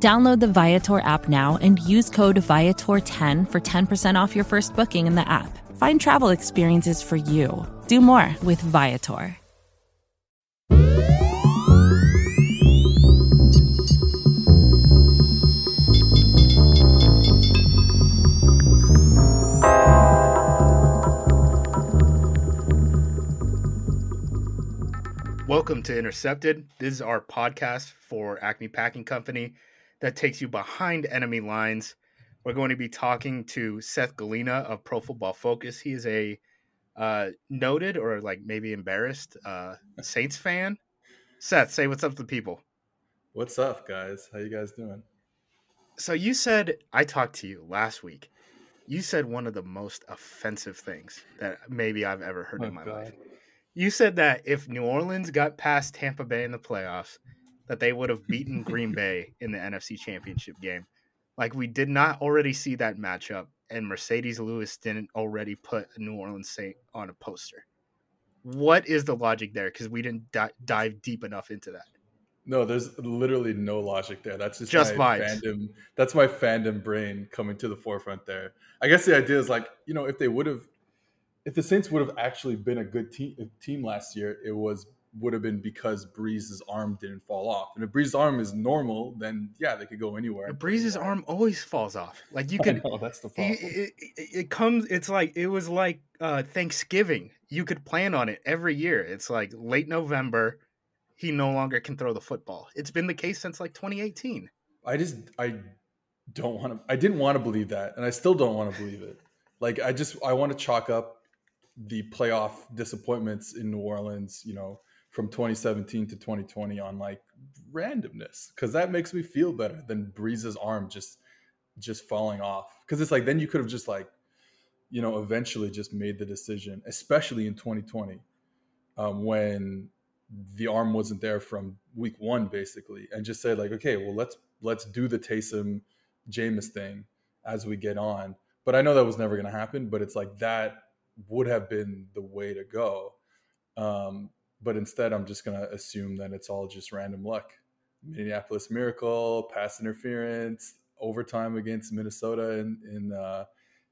Download the Viator app now and use code Viator10 for 10% off your first booking in the app. Find travel experiences for you. Do more with Viator. Welcome to Intercepted. This is our podcast for Acme Packing Company that takes you behind enemy lines. We're going to be talking to Seth Galina of Pro Football Focus. He is a uh, noted or like maybe embarrassed uh, Saints fan. Seth, say what's up to the people. What's up, guys? How you guys doing? So you said I talked to you last week. You said one of the most offensive things that maybe I've ever heard Oh, in my God. life. You said that if New Orleans got past Tampa Bay in the playoffs, that they would have beaten Green Bay in the NFC Championship game. Like we did not already see that matchup, and Marcedes Lewis didn't already put a New Orleans Saint on a poster. What is the logic there? Because we didn't di- dive deep enough into that. No, there's literally no logic there. That's just, Just my vibes. fandom. That's my fandom brain coming to the forefront there. I guess the idea is like, you know, if they would have, if the Saints would have actually been a good team team last year, it was would have been because Brees's arm didn't fall off. And if Brees's arm is normal, then yeah, they could go anywhere. Brees's arm always falls off. Like you I could know, that's the it, problem. it, it, it comes it's like it was like uh thanksgiving you could plan on it every year it's like late november he no longer can throw the football it's been the case since like 2018 I just I don't want to I didn't want to believe that and I still don't want to believe it. Like I just I want to chalk up the playoff disappointments in New Orleans, you know, from 2017 to 2020 on like randomness cuz that makes me feel better than Brees's arm just just falling off. Cuz it's like then you could have just like you know eventually just made the decision especially in 2020 um, when the arm wasn't there from week one basically and just said like okay well let's let's do the Taysom Jameis thing as we get on. But I know that was never going to happen but it's like that would have been the way to go. Um, but instead I'm just going to assume that it's all just random luck Minneapolis miracle pass interference overtime against Minnesota in in uh,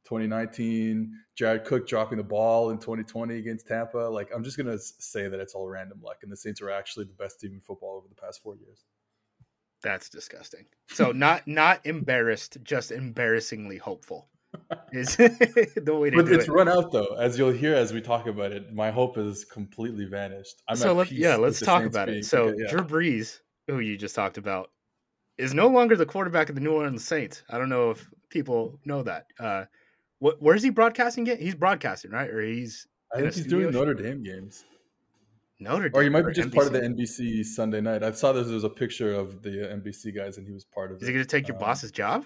2019, Jared Cook dropping the ball in 2020 against Tampa. Like, I'm just going to say that it's all random luck, and the Saints are actually the best team in football over the past four years. that's disgusting so not not embarrassed just embarrassingly hopeful is the way to But do it's it run out, though. As you'll hear as we talk about it, my hope is completely vanished. I'm so at let, peace yeah let's talk about it so okay, yeah. drew brees who you just talked about is no longer the quarterback of the new orleans saints i don't know if people know that uh what, where's he broadcasting it he's broadcasting right or he's I think he's doing show? Notre Dame games. Notre Or he might be just part of the NBC? NBC Sunday night. I saw there was a picture of the NBC guys, and he was part of Is it. he going to take your Um, boss's job?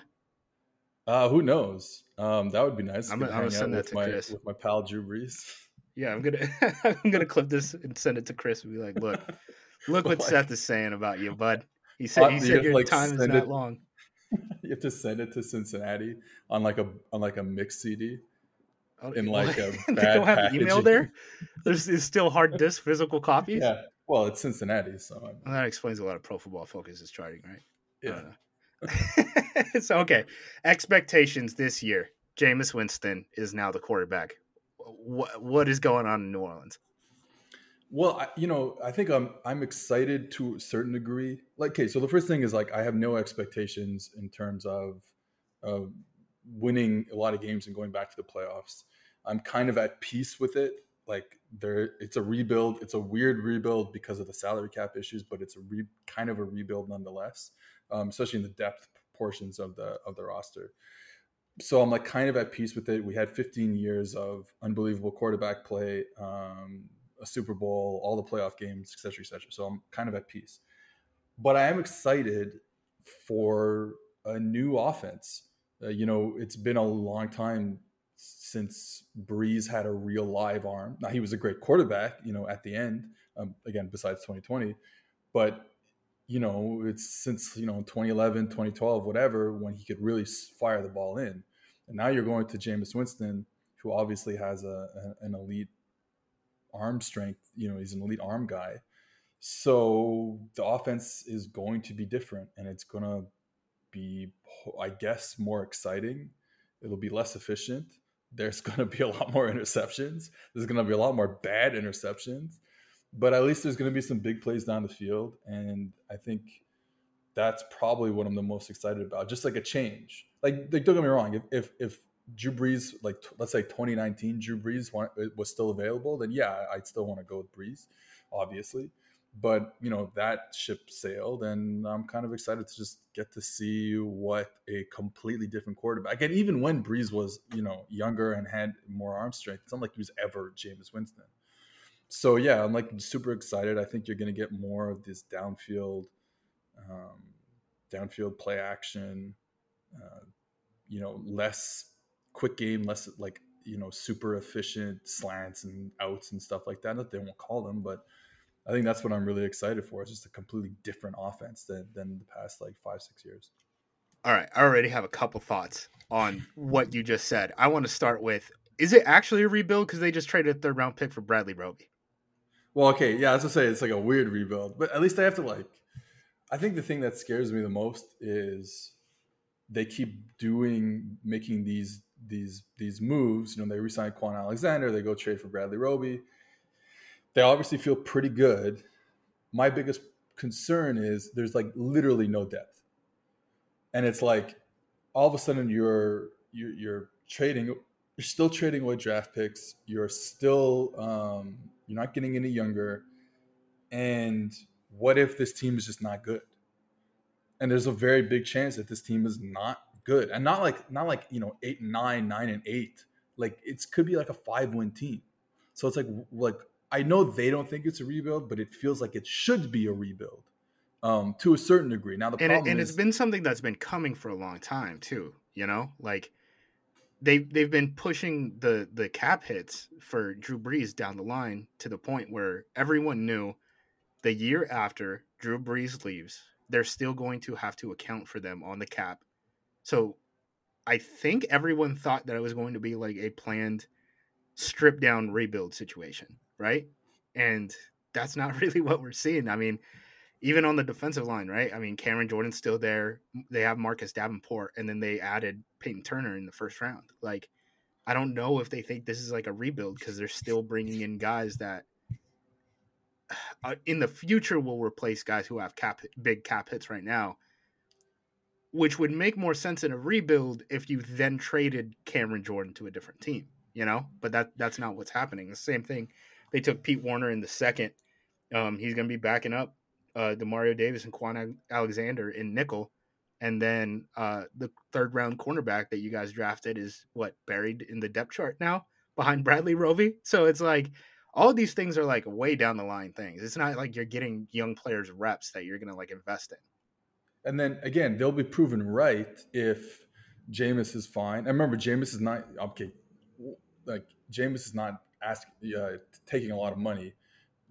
Uh, who knows? Um, that would be nice. I'm gonna- I'm gonna send that to my Chris. with my pal Drew Brees. Yeah, I'm gonna I'm gonna clip this and send it to Chris and be like, look, look what Like- Seth is saying about you, bud. He said he said your like, time is send not it- long. you have to send it to Cincinnati on like a on like a mixed CD. Oh, in, like, a they don't have email there. There's it's still hard disk physical copies. Yeah, well, it's Cincinnati, so Well, that explains a lot of pro football focus is charting, right? Yeah. so okay, expectations this year. Jameis Winston is now the quarterback. What what is going on in New Orleans? Well, I, you know, I think I'm I'm excited to a certain degree. Like, okay, so the first thing is like I have no expectations in terms of of winning a lot of games and going back to the playoffs. I'm kind of at peace with it. Like there, it's a rebuild. It's a weird rebuild because of the salary cap issues, but it's a re, kind of a rebuild nonetheless, um, especially in the depth portions of the of the roster. So I'm like kind of at peace with it. We had 15 years of unbelievable quarterback play. Um, a Super Bowl, all the playoff games, et cetera, et cetera. So I'm kind of at peace. But I am excited for a new offense. Uh, you know, it's been a long time since Brees had a real live arm. Now he was a great quarterback, you know, at the end. Um, again, besides 2020, but you know, it's since you know 2011, 2012, whatever, when he could really fire the ball in. And now you're going to Jameis Winston, who obviously has a, a an elite arm strength. You know, he's an elite arm guy. So the offense is going to be different, and it's going to be, I guess, more exciting. It'll be less efficient. There's going to be a lot more interceptions. There's going to be a lot more bad interceptions, but at least there's going to be some big plays down the field, and I think that's probably what I'm the most excited about. Just like a change. Like, like don't get me wrong. If if, if Drew Brees, like let's say 2019, Drew Brees uh, was still available, then yeah, I'd still want to go with Brees, obviously but you know that ship sailed and i'm kind of excited to just get to see what a completely different quarterback and even when brees was you know younger and had more arm strength it's not like he was ever Jameis winston so yeah i'm like super excited i think you're going to get more of this downfield um, downfield play action uh, you know less quick game less like you know super efficient slants and outs and stuff like that that they won't call them but I think that's what I'm really excited for. It's just a completely different offense than, than the past like five, six years. All right. I already have a couple thoughts on what you just said. I want to start with is it actually a rebuild? Because they just traded a third round pick for Bradley Roby. Well, okay. Yeah, as I say, it's like a weird rebuild, but at least they have to like. I think the thing that scares me the most is they keep doing making these these these moves. You know, they resign Kwon Alexander, they go trade for Bradley Roby they obviously feel pretty good. My biggest concern is there's like literally no depth, and it's like all of a sudden you're you're, you're trading. You're still trading away draft picks. You're still um, you're not getting any younger. And what if this team is just not good? And there's a very big chance that this team is not good, and not like not like you know eight and nine, nine and eight. Like it could be like a five win team. So it's like like I know they don't think it's a rebuild, but it feels like it should be a rebuild um, to a certain degree. Now the and, problem it, and is, it's been something that's been coming for a long time too. You know, like they they've been pushing the the cap hits for Drew Brees down the line to the point where everyone knew the year after Drew Brees leaves, they're still going to have to account for them on the cap. So I think everyone thought that it was going to be like a planned strip down rebuild situation right? And that's not really what we're seeing. I mean, even on the defensive line, right? I mean, Cameron Jordan's still there. They have Marcus Davenport, and then they added Peyton Turner in the first round. Like, I don't know if they think this is like a rebuild because they're still bringing in guys that uh, in the future will replace guys who have cap big cap hits right now, which would make more sense in a rebuild if you then traded Cameron Jordan to a different team, you know. But that that's not what's happening. The same thing they took Pete Werner in the second. Um, he's going to be backing up uh, Demario Davis and Kwon Alexander in nickel. And then uh, the third round cornerback that you guys drafted is what buried in the depth chart now behind Bradley Roby. So it's like all these things are like way down the line things. It's not like you're getting young players reps that you're to like invest in. And then again, they'll be proven right if Jameis is fine. I remember Jameis is not okay. Like Jameis is not asking, uh, taking a lot of money.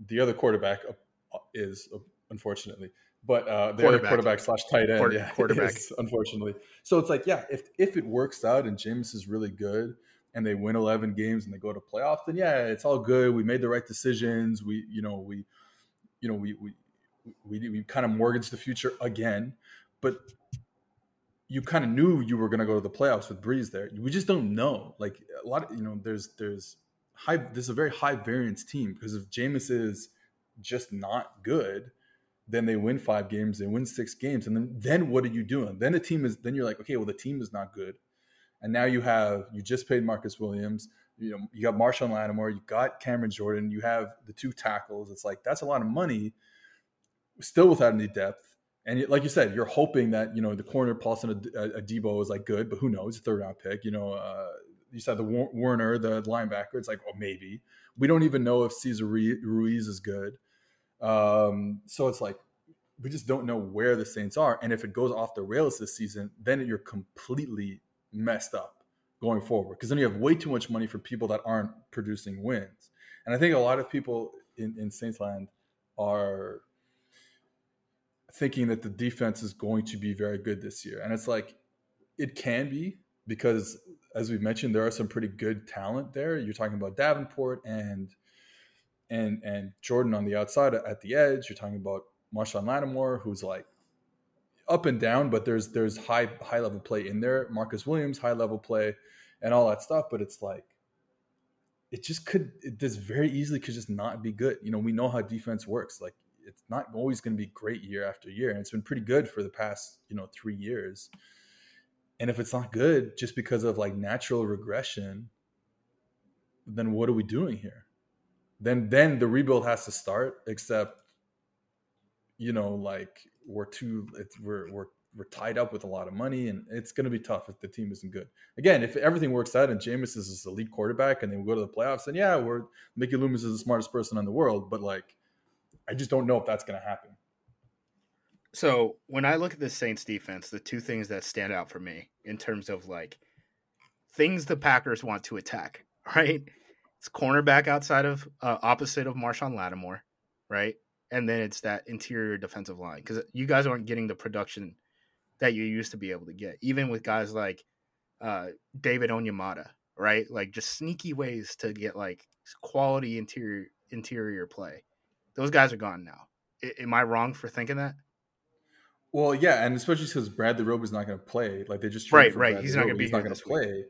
The other quarterback uh, is, uh, unfortunately, but uh, the other quarterback slash tight end, Quarter, yeah, quarterback, is, unfortunately. So it's like, yeah, if if it works out and Jameis is really good and they win 11 games and they go to playoffs, then yeah, it's all good. We made the right decisions. We, you know, we, you know, we we we, we kind of mortgaged the future again, but you kind of knew you were going to go to the playoffs with Brees there. We just don't know. Like a lot of, you know, there's there's high. This is a very high variance team because if Jameis is just not good, then they win five games, they win six games, and then then what are you doing? Then the team is then you're like, okay, well the team is not good, and now you have you just paid Marcus Williams, you know you got Marshon Lattimore, you got Cameron Jordan, you have the two tackles. It's like that's a lot of money, still without any depth. And like you said, you're hoping that you know the corner Paulson Adebo is like good, but who knows? Third round pick, you know, uh, you said the Werner, the linebacker. It's like, oh, maybe we don't even know if Cesar Ruiz is good. Um, so it's like we just don't know where the Saints are, and if it goes off the rails this season, then you're completely messed up going forward because then you have way too much money for people that aren't producing wins. And I think a lot of people in, in Saints land are thinking that the defense is going to be very good this year. And it's like, it can be because, as we mentioned, there are some pretty good talent there. You're talking about Davenport and and and Jordan on the outside at the edge. You're talking about Marshon Lattimore, who's like up and down, but there's there's high high level play in there. Marcus Williams, high level play, and all that stuff. But it's like it just could it this very easily could just not be good. You know, we know how defense works. Like it's not always going to be great year after year, and it's been pretty good for the past you know three years. And if it's not good just because of like natural regression, then what are we doing here? Then then the rebuild has to start. Except, you know, like we're too we're we're we're tied up with a lot of money, and it's going to be tough if the team isn't good. Again, if everything works out and Jameis is this elite quarterback, and they go to the playoffs, and yeah, we're Mickey Loomis is the smartest person in the world. But like, I just don't know if that's going to happen. So when I look at the Saints defense, the two things that stand out for me in terms of like things the Packers want to attack, right? It's cornerback outside of uh, opposite of Marshon Lattimore, right? And then it's that interior defensive line because you guys aren't getting the production that you used to be able to get, even with guys like uh, David Onyemata, right? Like just sneaky ways to get like quality interior interior play. Those guys are gone now. I, am I wrong for thinking that? Well, yeah, and especially because Bradley Roby is not going to play. Like they just right, right. Bradley he's not going to be. He's not going to play.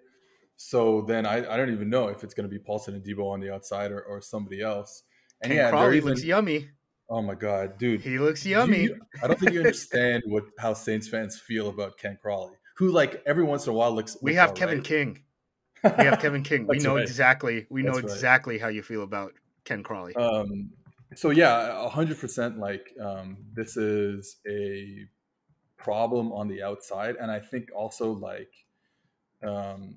So then I, I don't even know if it's going to be Paulson Adebo on the outside or, or somebody else. And Ken yeah, Crawley even, looks yummy. Oh my god, dude, he looks yummy. You, I don't think you understand what how Saints fans feel about Ken Crawley, who like every once in a while looks. We have Kevin right. King. We have Kevin King. we know right. exactly. We That's know exactly right. how you feel about Ken Crawley. Um. So yeah, hundred percent. Like, um, this is a problem on the outside, and I think also like, um,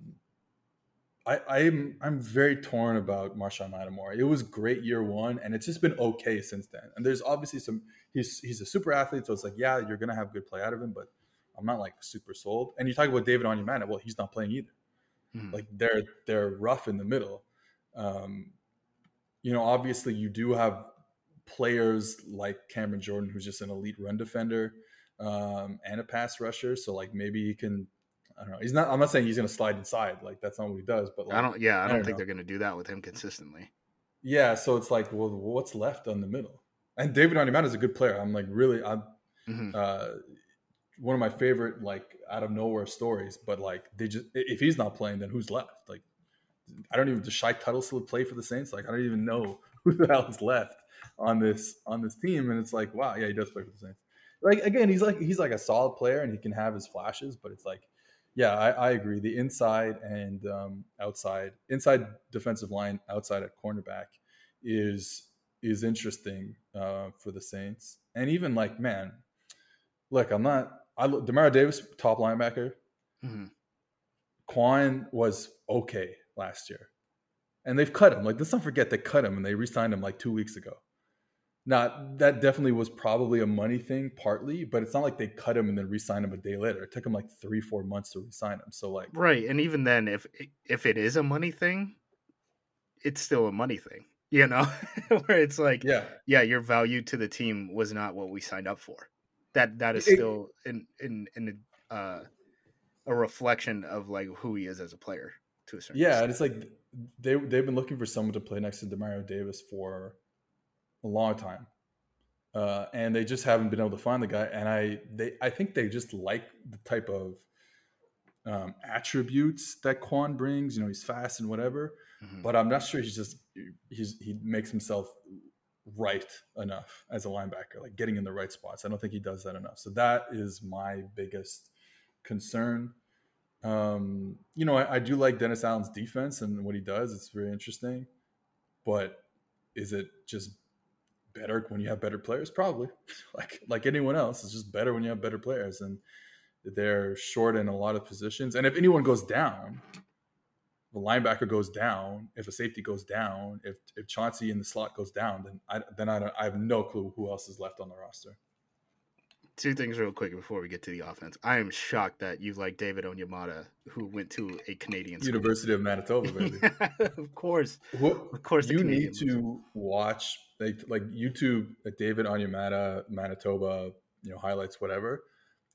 I, I'm I'm very torn about Marshon Lattimore. It was great year one, and it's just been okay since then. And there's obviously some he's he's a super athlete, so it's like yeah, you're gonna have good play out of him, but I'm not like super sold. And you talk about David Onyemata, well, he's not playing either. Mm-hmm. Like they're they're rough in the middle. Um, you know, obviously you do have players like Cameron Jordan, who's just an elite run defender um, and a pass rusher. So like maybe he can I don't know. He's not. I'm not saying he's going to slide inside. Like that's not what he does. But like, I don't. Yeah, I, I don't, don't, think know. they're going to do that with him consistently. Yeah. So it's like, well, what's left on the middle? And David Onyemata is a good player. I'm like really. I'm mm-hmm. uh, one of my favorite like out of nowhere stories. But like they just if he's not playing, then who's left? Like I don't even. Does Shy Tuttle still play for the Saints? Like I don't even know who the hell is left on this on this team. And it's like, wow, yeah, he does play for the Saints. Like again, he's like he's like a solid player and he can have his flashes, but it's like yeah, I, I, agree. The inside and um, outside, inside defensive line, outside at cornerback is is interesting uh, for the Saints. And even like, man, look, I'm not. I Demario Davis, top linebacker. Mm-hmm. Kwon was okay last year, and they've cut him. Like, let's not forget they cut him and they re-signed him like two weeks ago. Not that definitely was probably a money thing, partly, but it's not like they cut him and then re-signed him a day later. It took him like three, four months to re-sign him. So like, right, and even then, if if it is a money thing, it's still a money thing, you know, where it's like, yeah, yeah, your value to the team was not what we signed up for. That that is still in in in a, uh, a reflection of like who he is as a player to a certain. Yeah, extent. and it's like they they've been looking for someone to play next to Demario Davis for a long time. Uh, and they just haven't been able to find the guy. And I, they, I think they just like the type of um, attributes that Kwon brings. You know, he's fast and whatever, mm-hmm. but I'm not sure he's just he's he makes himself right enough as a linebacker, like getting in the right spots. I don't think he does that enough. So that is my biggest concern. Um, you know, I, I do like Dennis Allen's defense and what he does. It's very interesting, but is it just better when you have better players probably like like anyone else it's just better when you have better players and they're short in a lot of positions and if anyone goes down the linebacker goes down if a safety goes down if if Chauncey in the slot goes down then I then I, don't, I have no clue who else is left on the roster two things real quick before we get to the offense. I am shocked that you like David Onyemata, who went to a Canadian school. University of Manitoba, baby. of course, what, of course. You need to watch like like YouTube, like David Onyemata, Manitoba, you know, highlights, whatever.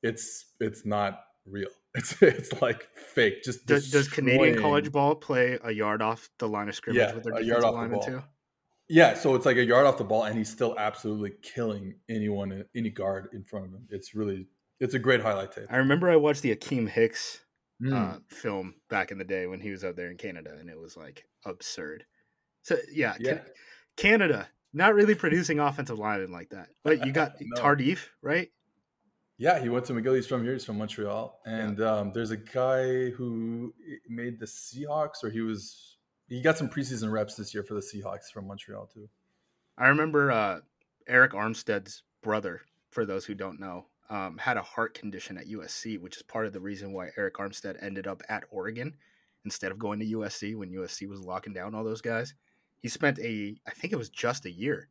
It's it's not real. It's it's like fake. Just does, does Canadian college ball play a yard off the line of scrimmage yeah, with their defensive lineman too? Yeah, so it's like a yard off the ball, and he's still absolutely killing anyone, any guard in front of him. It's really, it's a great highlight tape. I remember I watched the Akiem Hicks mm. uh, film back in the day when he was out there in Canada, and it was like absurd. So yeah, yeah. Canada not really producing offensive linemen like that, but you got no. Tardif, right? Yeah, he went to McGill. He's from here. He's from Montreal, and yeah. um, there's a guy who made the Seahawks, or he was he got some preseason reps this year for the Seahawks from Montreal too. I remember uh, Arik Armstead's brother, for those who don't know, um, had a heart condition at USC, which is part of the reason why Arik Armstead ended up at Oregon instead of going to USC when USC was locking down all those guys. He spent a, I think it was just a year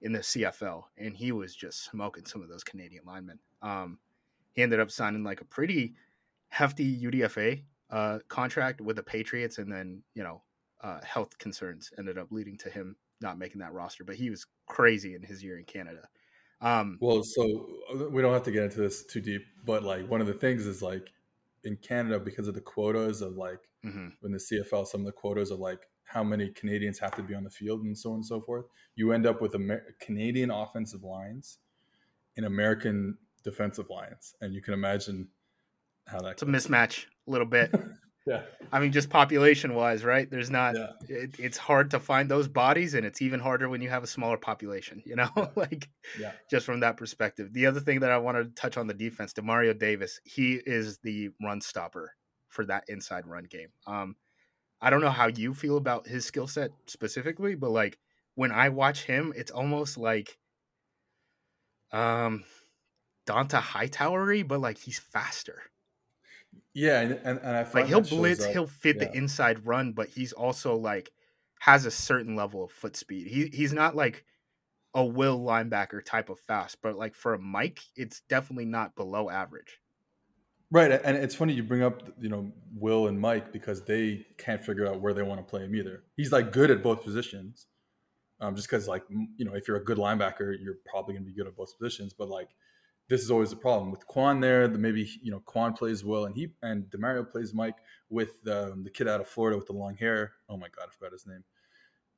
in the CFL, and he was just smoking some of those Canadian linemen. Um, he ended up signing like a pretty hefty UDFA uh, contract with the Patriots, and then you know uh, health concerns ended up leading to him not making that roster. But he was crazy in his year in Canada. Um, well, so uh, we don't have to get into this too deep, but like one of the things is like in Canada because of the quotas of like mm-hmm. when the CFL, some of the quotas are like how many Canadians have to be on the field and so on and so forth. You end up with Amer- Canadian offensive lines and American defensive lines, and you can imagine how that. It's goes. a mismatch a little bit. Yeah. I mean, just population wise, right? There's not, yeah. it, it's hard to find those bodies, and it's even harder when you have a smaller population, you know, like yeah. just from that perspective. The other thing that I want to touch on the defense, Demario Davis, he is the run stopper for that inside run game. Um, I don't know how you feel about his skill set specifically, but like when I watch him, it's almost like um Dont'a Hightowery, but like he's faster. Yeah, and, and, and I feel like he'll blitz, he'll fit yeah. the inside run, but he's also like has a certain level of foot speed. He he's not like a will linebacker type of fast, but like for a Mike, it's definitely not below average. Right, and it's funny you bring up you know Will and Mike because they can't figure out where they want to play him either. He's like good at both positions, um, just because like you know if you're a good linebacker, you're probably going to be good at both positions. But like this is always a problem with Kwon there. The maybe you know Kwon plays Will and he and Demario plays Mike with um, the kid out of Florida with the long hair. Oh my god, I forgot his name.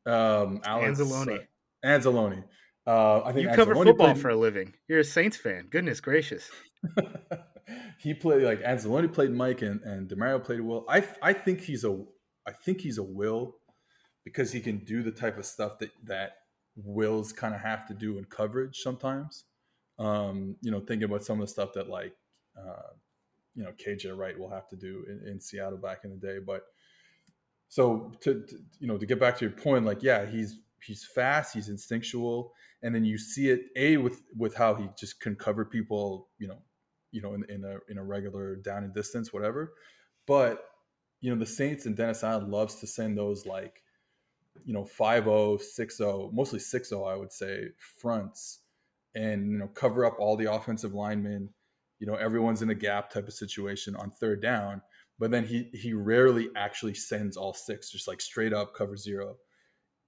Um, Alex Anzalone. Uh, Anzalone. Uh, I think you Anzalone cover football played... for a living. You're a Saints fan. Goodness gracious. he played like Anzalone played Mike and and Demario played Will. I I think he's a I think he's a Will because he can do the type of stuff that that Wills kind of have to do in coverage sometimes um, you know, thinking about some of the stuff that like, uh, you know, KJ Wright will have to do in, in Seattle back in the day. But so to, to, you know, to get back to your point, like, yeah, he's, he's fast, he's instinctual. And then you see it a with, with how he just can cover people, you know, you know, in, in a, in a regular down and distance, whatever. But, you know, the Saints and Dennis Allen loves to send those like, you know, 5 6 mostly 6 I would say, fronts and you know cover up all the offensive linemen. You know, everyone's in a gap type of situation on third down, but then he he rarely actually sends all six, just like straight up cover zero.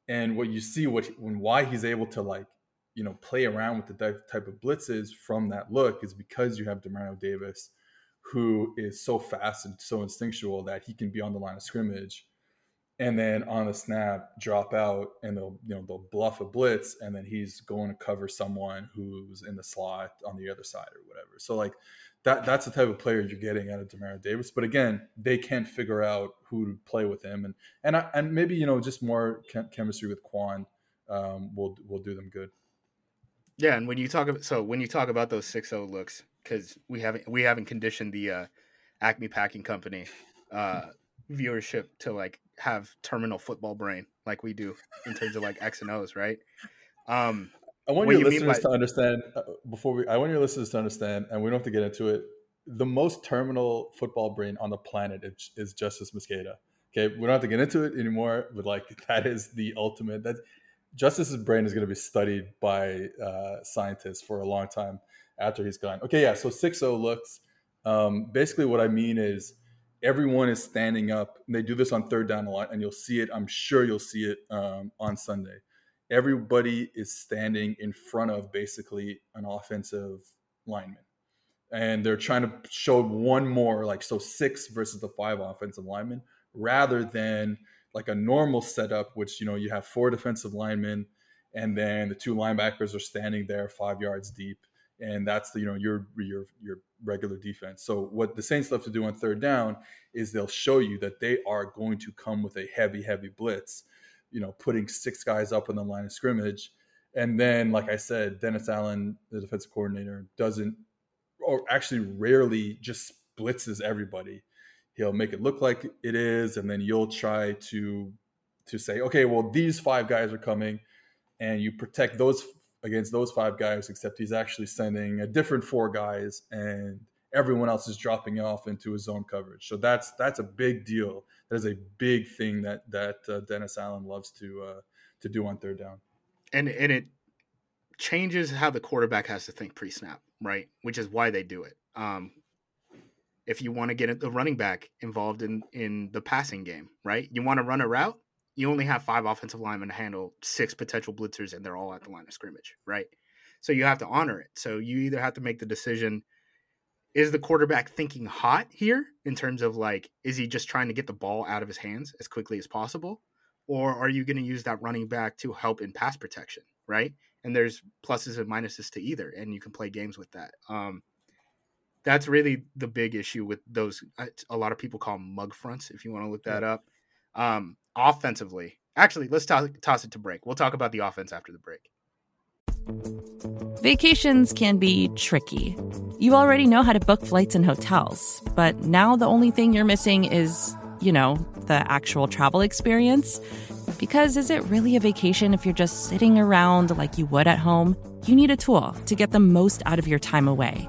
And what you see, what when why he's able to like you know play around with the type of blitzes from that look is because you have Demario Davis, who is so fast and so instinctual that he can be on the line of scrimmage and then on the snap drop out and they'll you know they'll bluff a blitz and then he's going to cover someone who's in the slot on the other side or whatever. So like that that's the type of player you're getting out of Demario Davis. But again they can't figure out who to play with him. And and I, and maybe you know just more chem- chemistry with Kwon um, will will do them good yeah and when you talk about so when you talk about those 6-0 looks because we haven't we haven't conditioned the uh, Acme Packing Company uh, viewership to like have terminal football brain like we do in terms of like X and O's, right? Um, I want your you listeners by- to understand uh, before we. I want your listeners to understand, and we don't have to get into it. The most terminal football brain on the planet is, is Justis Mosqueda. Okay, we don't have to get into it anymore, but like that is the ultimate. That Justis's brain is going to be studied by uh, scientists for a long time. after he's gone. Okay, yeah. So 6-0 looks. Um, basically, what I mean is everyone is standing up. And they do this on third down a lot, and you'll see it. I'm sure you'll see it um, on Sunday. Everybody is standing in front of basically an offensive lineman, and they're trying to show one more, like so six versus the five offensive linemen, rather than like a normal setup, which you know you have four defensive linemen, and then the two linebackers are standing there five yards deep and that's the you know your your your regular defense. So what the Saints love to do on third down is they'll show you that they are going to come with a heavy heavy blitz, you know, putting six guys up on the line of scrimmage, and then like I said, Dennis Allen, the defensive coordinator, doesn't or actually rarely just blitzes everybody. He'll make it look like it is, and then you'll try to to say, okay, well these five guys are coming, and you protect those against those five guys, except he's actually sending a different four guys, and everyone else is dropping off into his zone coverage. So that's that's a big deal. That is a big thing that that uh, Dennis Allen loves to uh, to do on third down. And and it changes how the quarterback has to think pre-snap, right? Which is why they do it. Um, if you want to get the running back involved in in the passing game, right? You want to run a route, you only have five offensive linemen to handle six potential blitzers, and they're all at the line of scrimmage, right? So you have to honor it. So you either have to make the decision is the quarterback thinking hot here in terms of like, is he just trying to get the ball out of his hands as quickly as possible? Or are you going to use that running back to help in pass protection, right? And there's pluses and minuses to either, and you can play games with that. Um, that's really the big issue with those. Uh, a lot of people call them mug fronts, if you want to look that up. Um, offensively, actually, let's toss, toss it to break. We'll talk about the offense after the break. Vacations can be tricky. You already know how to book flights and hotels, but now the only thing you're missing is, you know, the actual travel experience. Because is it really a vacation if you're just sitting around like you would at home? You need a tool to get the most out of your time away.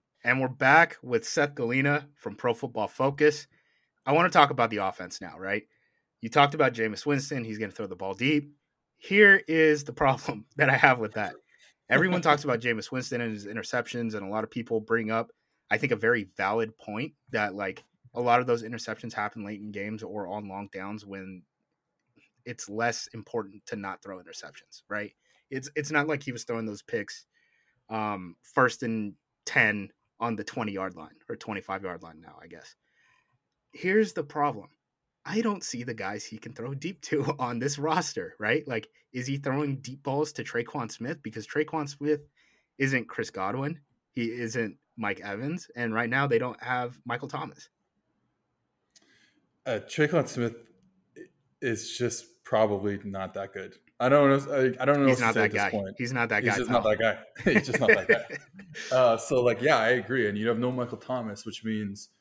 And we're back with Seth Galina from Pro Football Focus. I want to talk about the offense now, right? You talked about Jameis Winston. He's going to throw the ball deep. Here is the problem that I have with that. Everyone talks about Jameis Winston and his interceptions, and a lot of people bring up, I think, a very valid point that like a lot of those interceptions happen late in games or on long downs when it's less important to not throw interceptions, right? It's it's not like he was throwing those picks um, first and ten on the twenty yard line or twenty five yard line now, I guess. Here's the problem. I don't see the guys he can throw deep to on this roster, right? Like, is he throwing deep balls to Tre'Quan Smith? Because Tre'Quan Smith isn't Chris Godwin. He isn't Mike Evans. And right now they don't have Michael Thomas. Uh, Tre'Quan Smith is just probably not that good. I don't know. I, don't know. He's not that guy. He's not that guy. He's just not that guy. He's just not that guy. Uh, so like, yeah, I agree. And you have no Michael Thomas, which means –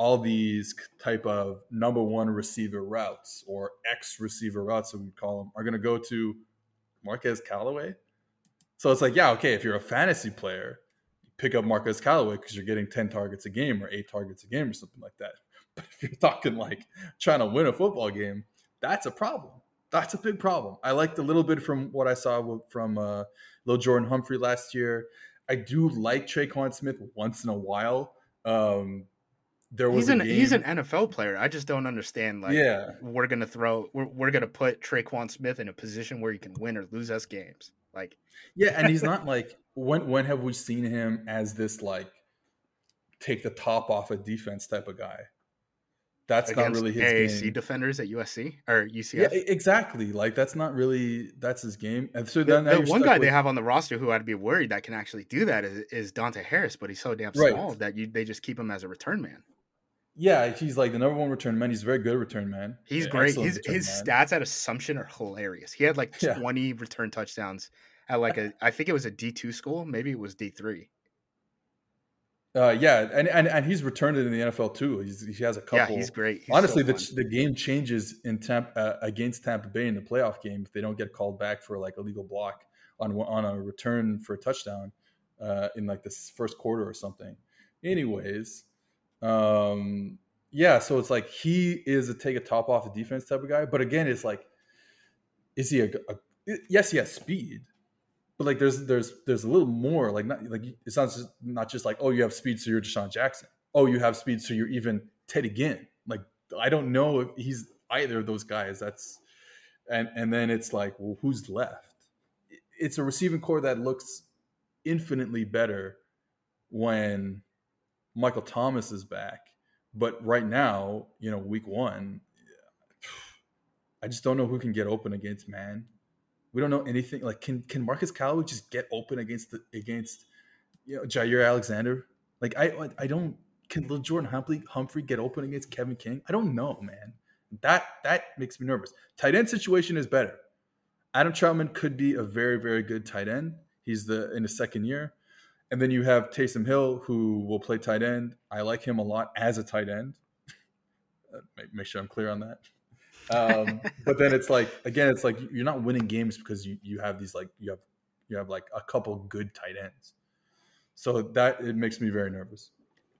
all these type of number one receiver routes or X receiver routes, that we call them, are going to go to Marquez Callaway. So it's like, yeah, okay, if you're a fantasy player, pick up Marquez Callaway because you're getting 10 targets a game or eight targets a game or something like that. But if you're talking like trying to win a football game, that's a problem. That's a big problem. I liked a little bit from what I saw from uh, Lil Jordan Humphrey last year. I do like Tre'Quan Smith once in a while. Um, there was he's an he's an NFL player. I just don't understand. Like, yeah, we're gonna throw we're, we're gonna put Tre'Quan Smith in a position where he can win or lose us games. Like, yeah, and he's not like when when have we seen him as this like take the top off a defense type of guy? That's not really his AAC game. defenders at USC or UCF. e- exactly. Like that's not really that's his game. And so the the one guy with- they have on the roster who I'd be worried that can actually do that is, is Deonte Harris, but he's so damn Right. small that you they just keep him as a return man. Yeah, he's like the number one return man. He's a very good return man. He's Yeah, great. His his stats at Assumption are hilarious. He had like Yeah. 20 return touchdowns at like a I think it was a D2 school, maybe it was D3. Uh, yeah, and, and and he's returned it in the NFL too. He's, he has a couple. Yeah, he's great. He's so Honestly, the, the game changes in Tampa uh, against Tampa Bay in the playoff game if they don't get called back for like a legal block on on a return for a touchdown uh, in like this first quarter or something. Anyways, um, yeah, so it's like he is a take a top off the defense type of guy, but again, it's like, is he a, a yes, he has speed, but like there's there's there's a little more like not like it's not just not just like oh you have speed so you're DeSean Jackson. Oh you have speed so you're even Teddy Ginn like I don't know if he's either of those guys. That's and and then it's like well who's left? It's a receiving corps that looks infinitely better when Michael Thomas is back but right now you know week one I just don't know who can get open against man we don't know anything. Like, can can Marquez Callaway just get open against the against you know Jaire Alexander? Like, I I don't. Can Lil Jordan Humphrey Humphrey get open against Kevin King? I don't know, man. That that makes me nervous. Tight end situation is better. Adam Trautman could be a very very good tight end. He's the in his second year, and then you have Taysom Hill who will play tight end. I like him a lot as a tight end. Uh, make sure I'm clear on that. Um, but then it's like again, it's like you're not winning games because you you have these like you have you have like a couple good tight ends. So that it makes me very nervous.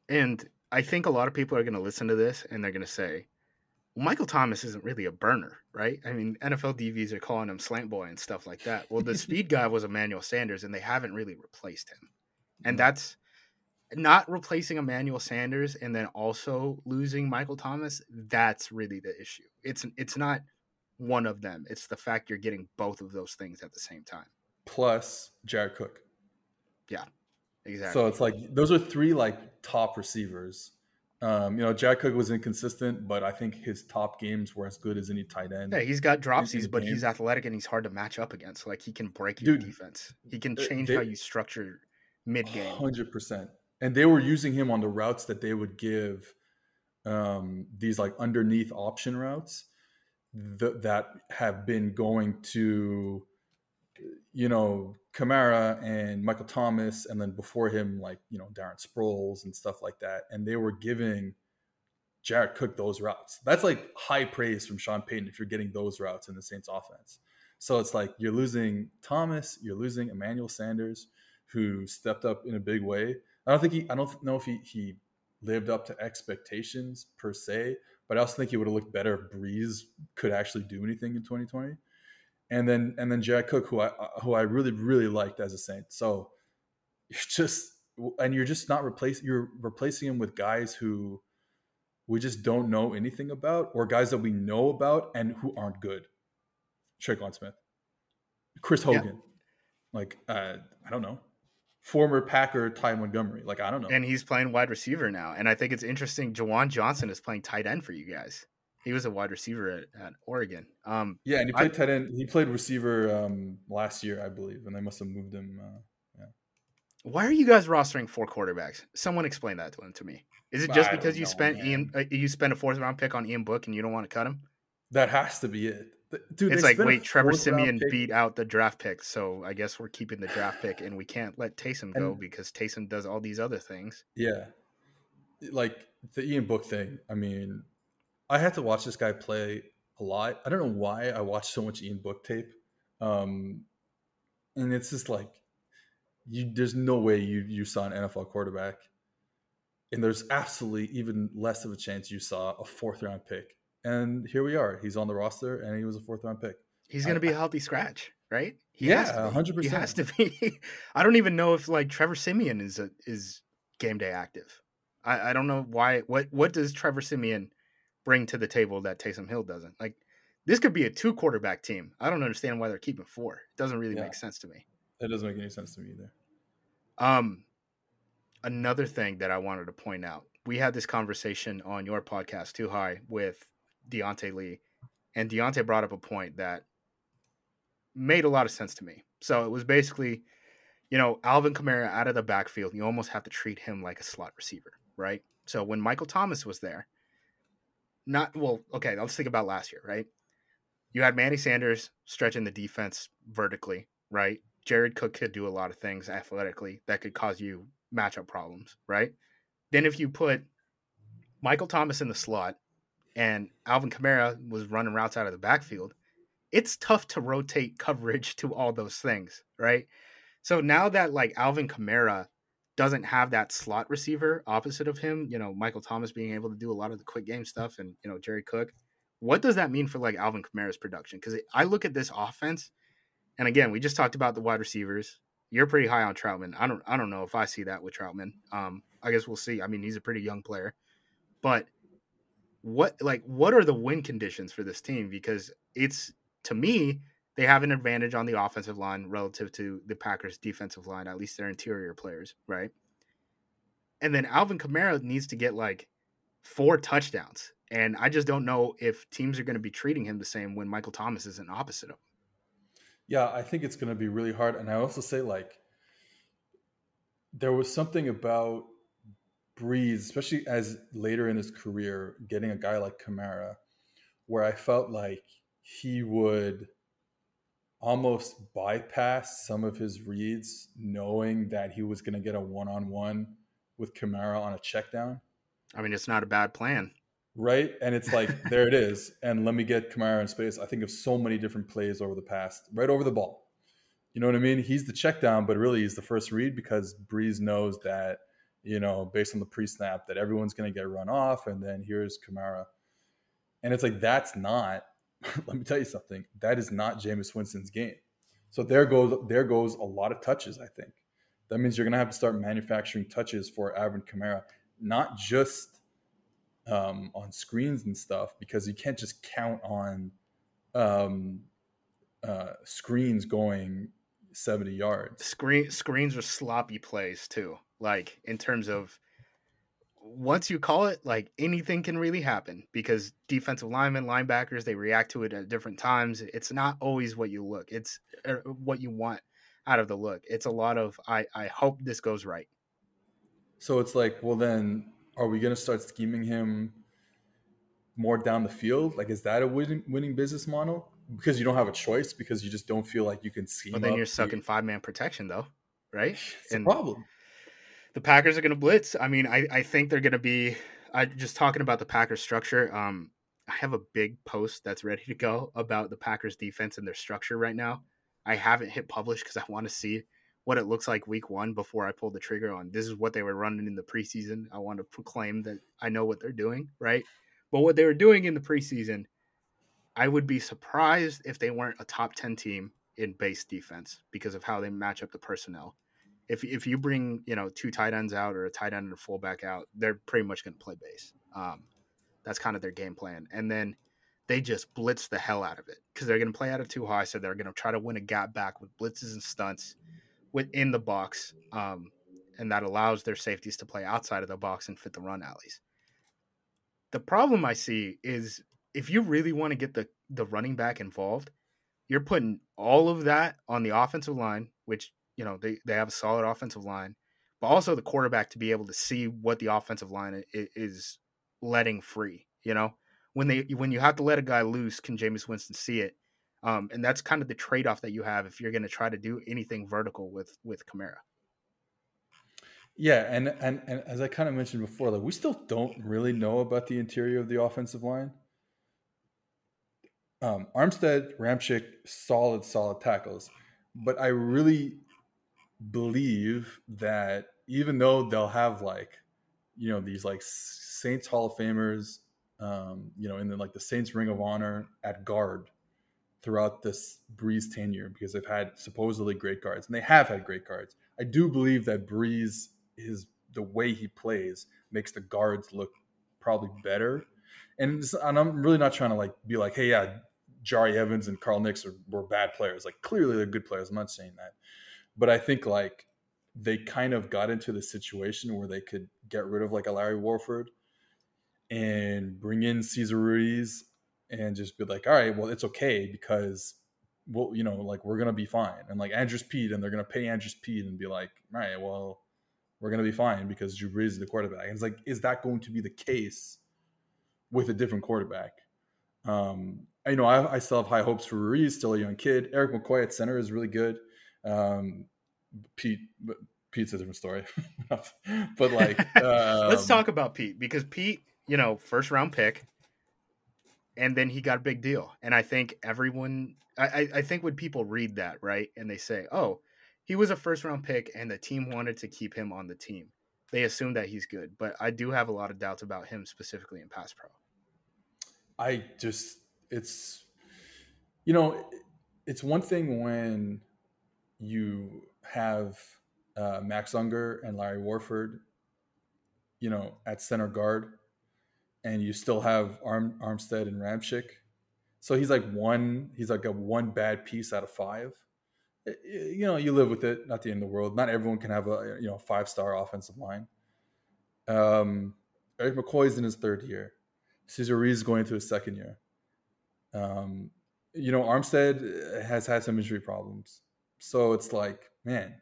And I think a lot of people are going to listen to this and they're going to say, well, Michael Thomas isn't really a burner, right? I mean, NFL DBs are calling him slant boy and stuff like that. Well, the speed guy was Emmanuel Sanders and they haven't really replaced him. And that's not replacing Emmanuel Sanders and then also losing Michael Thomas. That's really the issue. It's it's not one of them. It's the fact you're getting both of those things at the same time. Plus Jared Cook. Yeah. Exactly. So it's like those are three like top receivers. Um, you know, Jared Cook was inconsistent, but I think his top games were as good as any tight end. Yeah, he's got dropsies, but game. he's athletic and he's hard to match up against. Like he can break your Dude, defense. He can uh, change they- how you structure mid game. Hundred percent. And they were using him on the routes that they would give um, these like underneath option routes th- that have been going to, you know, Kamara and Michael Thomas, and then before him, like you know Darren Sproles and stuff like that. And they were giving Jared Cook those routes. That's like high praise from Sean Payton if you're getting those routes in the Saints offense. So it's like you're losing Thomas, you're losing Emmanuel Sanders, who stepped up in a big way. I don't think he I don't know if he he lived up to expectations per se, but I also think he would have looked better if Brees could actually do anything in 2020. And then and then Jack Cook, who I who I really really liked as a Saint. So you're just and you're just not replacing you're replacing him with guys who we just don't know anything about, or guys that we know about and who aren't good. Tre'Quan Smith, Chris Yeah. Hogan, like uh, I don't know, former Packer Ty Montgomery, like I don't know. And he's playing wide receiver now. And I think it's interesting. Juwan Johnson is playing tight end for you guys. He was a wide receiver at, at Oregon. Um, yeah, and he I- played tight end. He played receiver um, last year, I believe, and they must have moved him. Uh, why are you guys rostering four quarterbacks? Someone explain that to to me. Is it just I because you know, spent man. Ian, uh, you spent a fourth round pick on Ian Book and you don't want to cut him? that has to be it, dude. it's like, wait, Trevor fourth Siemian pick- beat out the draft pick, so I guess we're keeping the draft pick, and we can't let Taysom go And- because Taysom does all these other things. Yeah. Like the Ian Book thing. I mean, I had to watch this guy play a lot. I don't know why I watched so much Ian Book tape. Um, and it's just like you there's no way you you saw an NFL quarterback. And there's absolutely even less of a chance you saw a fourth round pick. And here we are. He's on the roster and he was a fourth round pick. He's going to be I- a healthy scratch, right? He Yeah, be. 100%. He has to be. I don't even know if like Trevor Siemian is a, is game day active. I, I don't know why. What what does Trevor Siemian bring to the table that Taysom Hill doesn't? Like this could be a two quarterback team. I don't understand why they're keeping four. It doesn't really Yeah. make sense to me. That doesn't make any sense to me either. Um, another thing that I wanted to point out we had this conversation on your podcast, Too High, with Deontay Lee, and Deontay brought up a point that made a lot of sense to me. So it was basically, you know, Alvin Kamara out of the backfield, you almost have to treat him like a slot receiver, right? So when Michael Thomas was there, not well, okay, let's think about last year, right? You had Manny Sanders stretching the defense vertically, right? Jared Cook could do a lot of things athletically that could cause you matchup problems, right? Then if you put Michael Thomas in the slot and Alvin Kamara was running routes out of the backfield, it's tough to rotate coverage to all those things, right? So now that like Alvin Kamara doesn't have that slot receiver opposite of him, you know, Michael Thomas being able to do a lot of the quick game stuff and, you know, Jared Cook, what does that mean for like Alvin Kamara's production? Because I look at this offense, and again, we just talked about the wide receivers. You're pretty high on Trautman. I don't I don't know if I see that with Trautman. Um, I guess we'll see. I mean, he's a pretty young player, but what like what are the win conditions for this team? Because it's to me, they have an advantage on the offensive line relative to the Packers' defensive line, at least their interior players, right? And then Alvin Kamara needs to get like four touchdowns. And I just don't know if teams are going to be treating him the same when Michael Thomas is an opposite of him. Yeah, I think it's going to be really hard. And I also say, like, there was something about Brees, especially as later in his career, getting a guy like Kamara, where I felt like he would almost bypass some of his reads, knowing that he was going to get a one on one with Kamara on a check down. I mean, it's not a bad plan. Right. And it's like, there it is. And let me get Kamara in space. I think of so many different plays over the past, right over the ball. You know what I mean? He's the check down, but really he's the first read because Brees knows that, you know, based on the pre snap, that everyone's going to get run off. And then here's Kamara. And it's like, that's not let me tell you something. That is not Jameis Winston's game. So there goes there goes a lot of touches. I think that means you're going to have to start manufacturing touches for Alvin Kamara, not just um, on screens and stuff, because you can't just count on um, uh, screens going 70 yards. Screen screens are sloppy plays too. Like in terms of once you call it, like anything can really happen because defensive linemen, linebackers, they react to it at different times. It's not always what you look, it's er, what you want out of the look. It's a lot of, I, I hope this goes right. So it's like, well, then are we going to start scheming him more down the field? Like, is that a winning, winning business model? Because you don't have a choice because you just don't feel like you can scheme. But then you're stuck in five man protection, though, right? It's and, a problem the Packers are going to blitz. I mean, I, I think they're going to be. I just talking about the Packers structure. Um, I have a big post that's ready to go about the Packers defense and their structure right now. I haven't hit publish because I want to see what it looks like week one before I pull the trigger on this is what they were running in the preseason. I want to proclaim that I know what they're doing, right? But what they were doing in the preseason, I would be surprised if they weren't a top 10 team in base defense because of how they match up the personnel if if you bring you know two tight ends out or a tight end and a fullback out, they're pretty much going to play base. Um, that's kind of their game plan, and then they just blitz the hell out of it because they're going to play out of too high, so they're going to try to win a gap back with blitzes and stunts within the box, um, and that allows their safeties to play outside of the box and fit the run alleys. The problem I see is if you really want to get the the running back involved, you're putting all of that on the offensive line, which you know they, they have a solid offensive line, but also the quarterback to be able to see what the offensive line is letting free. You know, when they when you have to let a guy loose, can Jameis Winston see it? Um, and that's kind of the trade off that you have if you're going to try to do anything vertical with with Kamara. Yeah, and, and and as I kind of mentioned before, like we still don't really know about the interior of the offensive line. Um, Armstead, Ramczyk, solid, solid tackles, but I really believe that even though they'll have like you know these like Saints Hall of Famers, um, you know, in the like the Saints Ring of Honor at guard throughout this Brees tenure because they've had supposedly great guards and they have had great guards. I do believe that Brees is the way he plays makes the guards look probably better. And, and I'm really not trying to like be like, hey, yeah, Jahri Evans and Carl Nicks are, were bad players. Like clearly they're good players. I'm not saying that. But I think like they kind of got into the situation where they could get rid of like a Larry Warford and bring in Cesar Ruiz and just be like, all right, well, it's okay because well, you know, like we're gonna be fine. And like Andrus Peat, and they're gonna pay Andrus Peat and be like, all right, well, we're gonna be fine because Drew Brees is the quarterback. And it's like, is that going to be the case with a different quarterback? Um, you know, I, I still have high hopes for Ruiz, still a young kid. Erik McCoy at center is really good. Um, Peat, but Peat's a different story. but like, um, let's talk about Peat because Peat, you know, first round pick, and then he got a big deal. And I think everyone, I, I think when people read that right, and they say, "Oh, he was a first round pick, and the team wanted to keep him on the team," they assume that he's good. But I do have a lot of doubts about him specifically in pass pro. I just, it's, you know, it's one thing when you have uh, Max Unger and Larry Warford, you know, at center guard, and you still have Arm, Armstead and Ramczyk. So he's like one, he's like a one bad piece out of five. You know, you live with it. Not the end of the world. Not everyone can have a you know five star offensive line. Um, Erik McCoy's in his third year. Cesar is going into his second year. Um, you know, Armstead has had some injury problems. So it's like, man,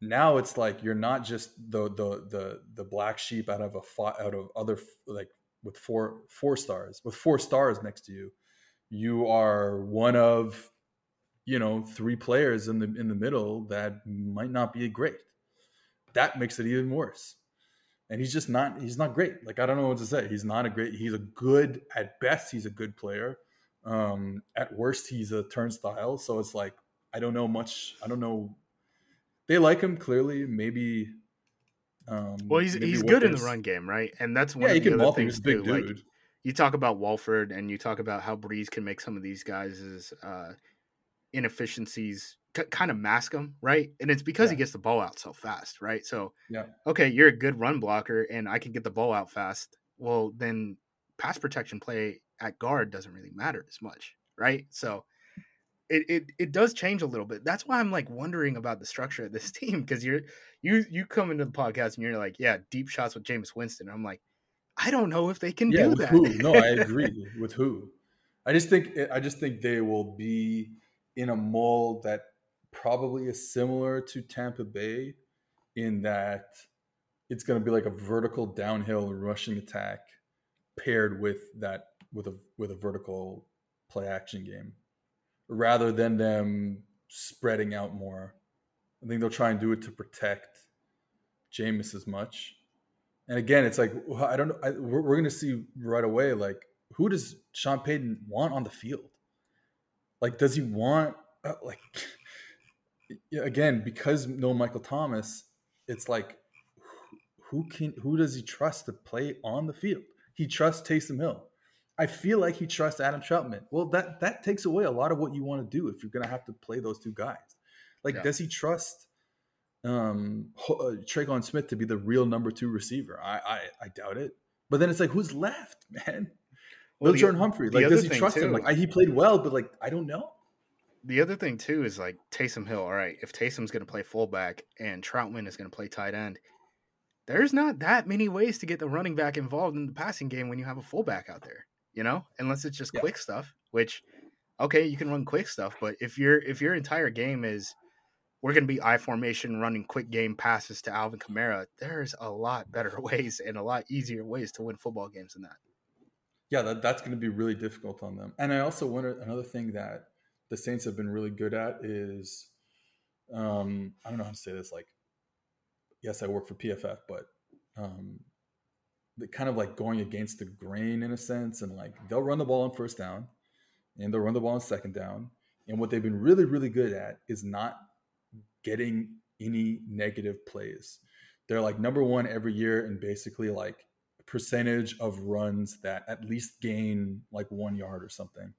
now it's like you're not just the the the the black sheep out of a out of other like with four four stars with four stars next to you. You are one of you know three players in the in the middle that might not be great. That makes it even worse. And he's just not he's not great. Like i don't know what to say. He's not a great he's a good at best he's a good player. Um at worst he's a turnstile. So it's like i don't know much i don't know they like him clearly. Maybe. Um, well, he's he's good in the run game, right? And that's one yeah, of the other things too. Like you talk about Warford, and you talk about how Brees can make some of these guys' uh, inefficiencies c- kind of mask them, right? And it's because yeah. he gets the ball out so fast, right? So, yeah, okay, you're a good run blocker, and I can get the ball out fast. Well, then pass protection play at guard doesn't really matter as much, right? So it, it it does change a little bit. That's why I'm like wondering about the structure of this team because you're you you come into the podcast and you're like, yeah, deep shots with Jameis Winston. I'm like, I don't know if they can yeah, do that. Who? No, I agree with who. I just think I just think they will be in a mold that probably is similar to Tampa Bay in that it's going to be like a vertical downhill rushing attack paired with that with a with a vertical play action game rather than them spreading out more. I think they'll try and do it to protect Jameis as much. And again, it's like I don't know. I, we're, we're going to see right away. Like, who does Sean Payton want on the field? Like, does he want uh, like again because no Michael Thomas? It's like who can who does he trust to play on the field? He trusts Taysom Hill. I feel like he trusts Adam Trautman. Well, that that takes away a lot of what you want to do if you're going to have to play those two guys. Like, yeah. does he trust um uh, Tre'Quan Smith to be the real number two receiver? I, I I doubt it. But then it's like, who's left, man? Well, Jordan Humphrey. Like, does he trust too, him? Like, I, he played well, but like, I don't know. The other thing too is like Taysom Hill. All right, if Taysom's going to play fullback and Troutman is going to play tight end, there's not that many ways to get the running back involved in the passing game when you have a fullback out there you know, unless it's just yeah. quick stuff, which okay, you can run quick stuff, but if your if your entire game is we're going to be I formation running quick game passes to Alvin Kamara, there's a lot better ways and a lot easier ways to win football games than that. Yeah, that, that's going to be really difficult on them. And I also wonder another thing that the Saints have been really good at is um, I don't know how to say this. Like, yes, I work for PFF, but um, kind of like going against the grain in a sense, and like they'll run the ball on first down, and they'll run the ball on second down. And what they've been really, really good at is not getting any negative plays. They're like number one every year, and basically like percentage of runs that at least gain like one yard or something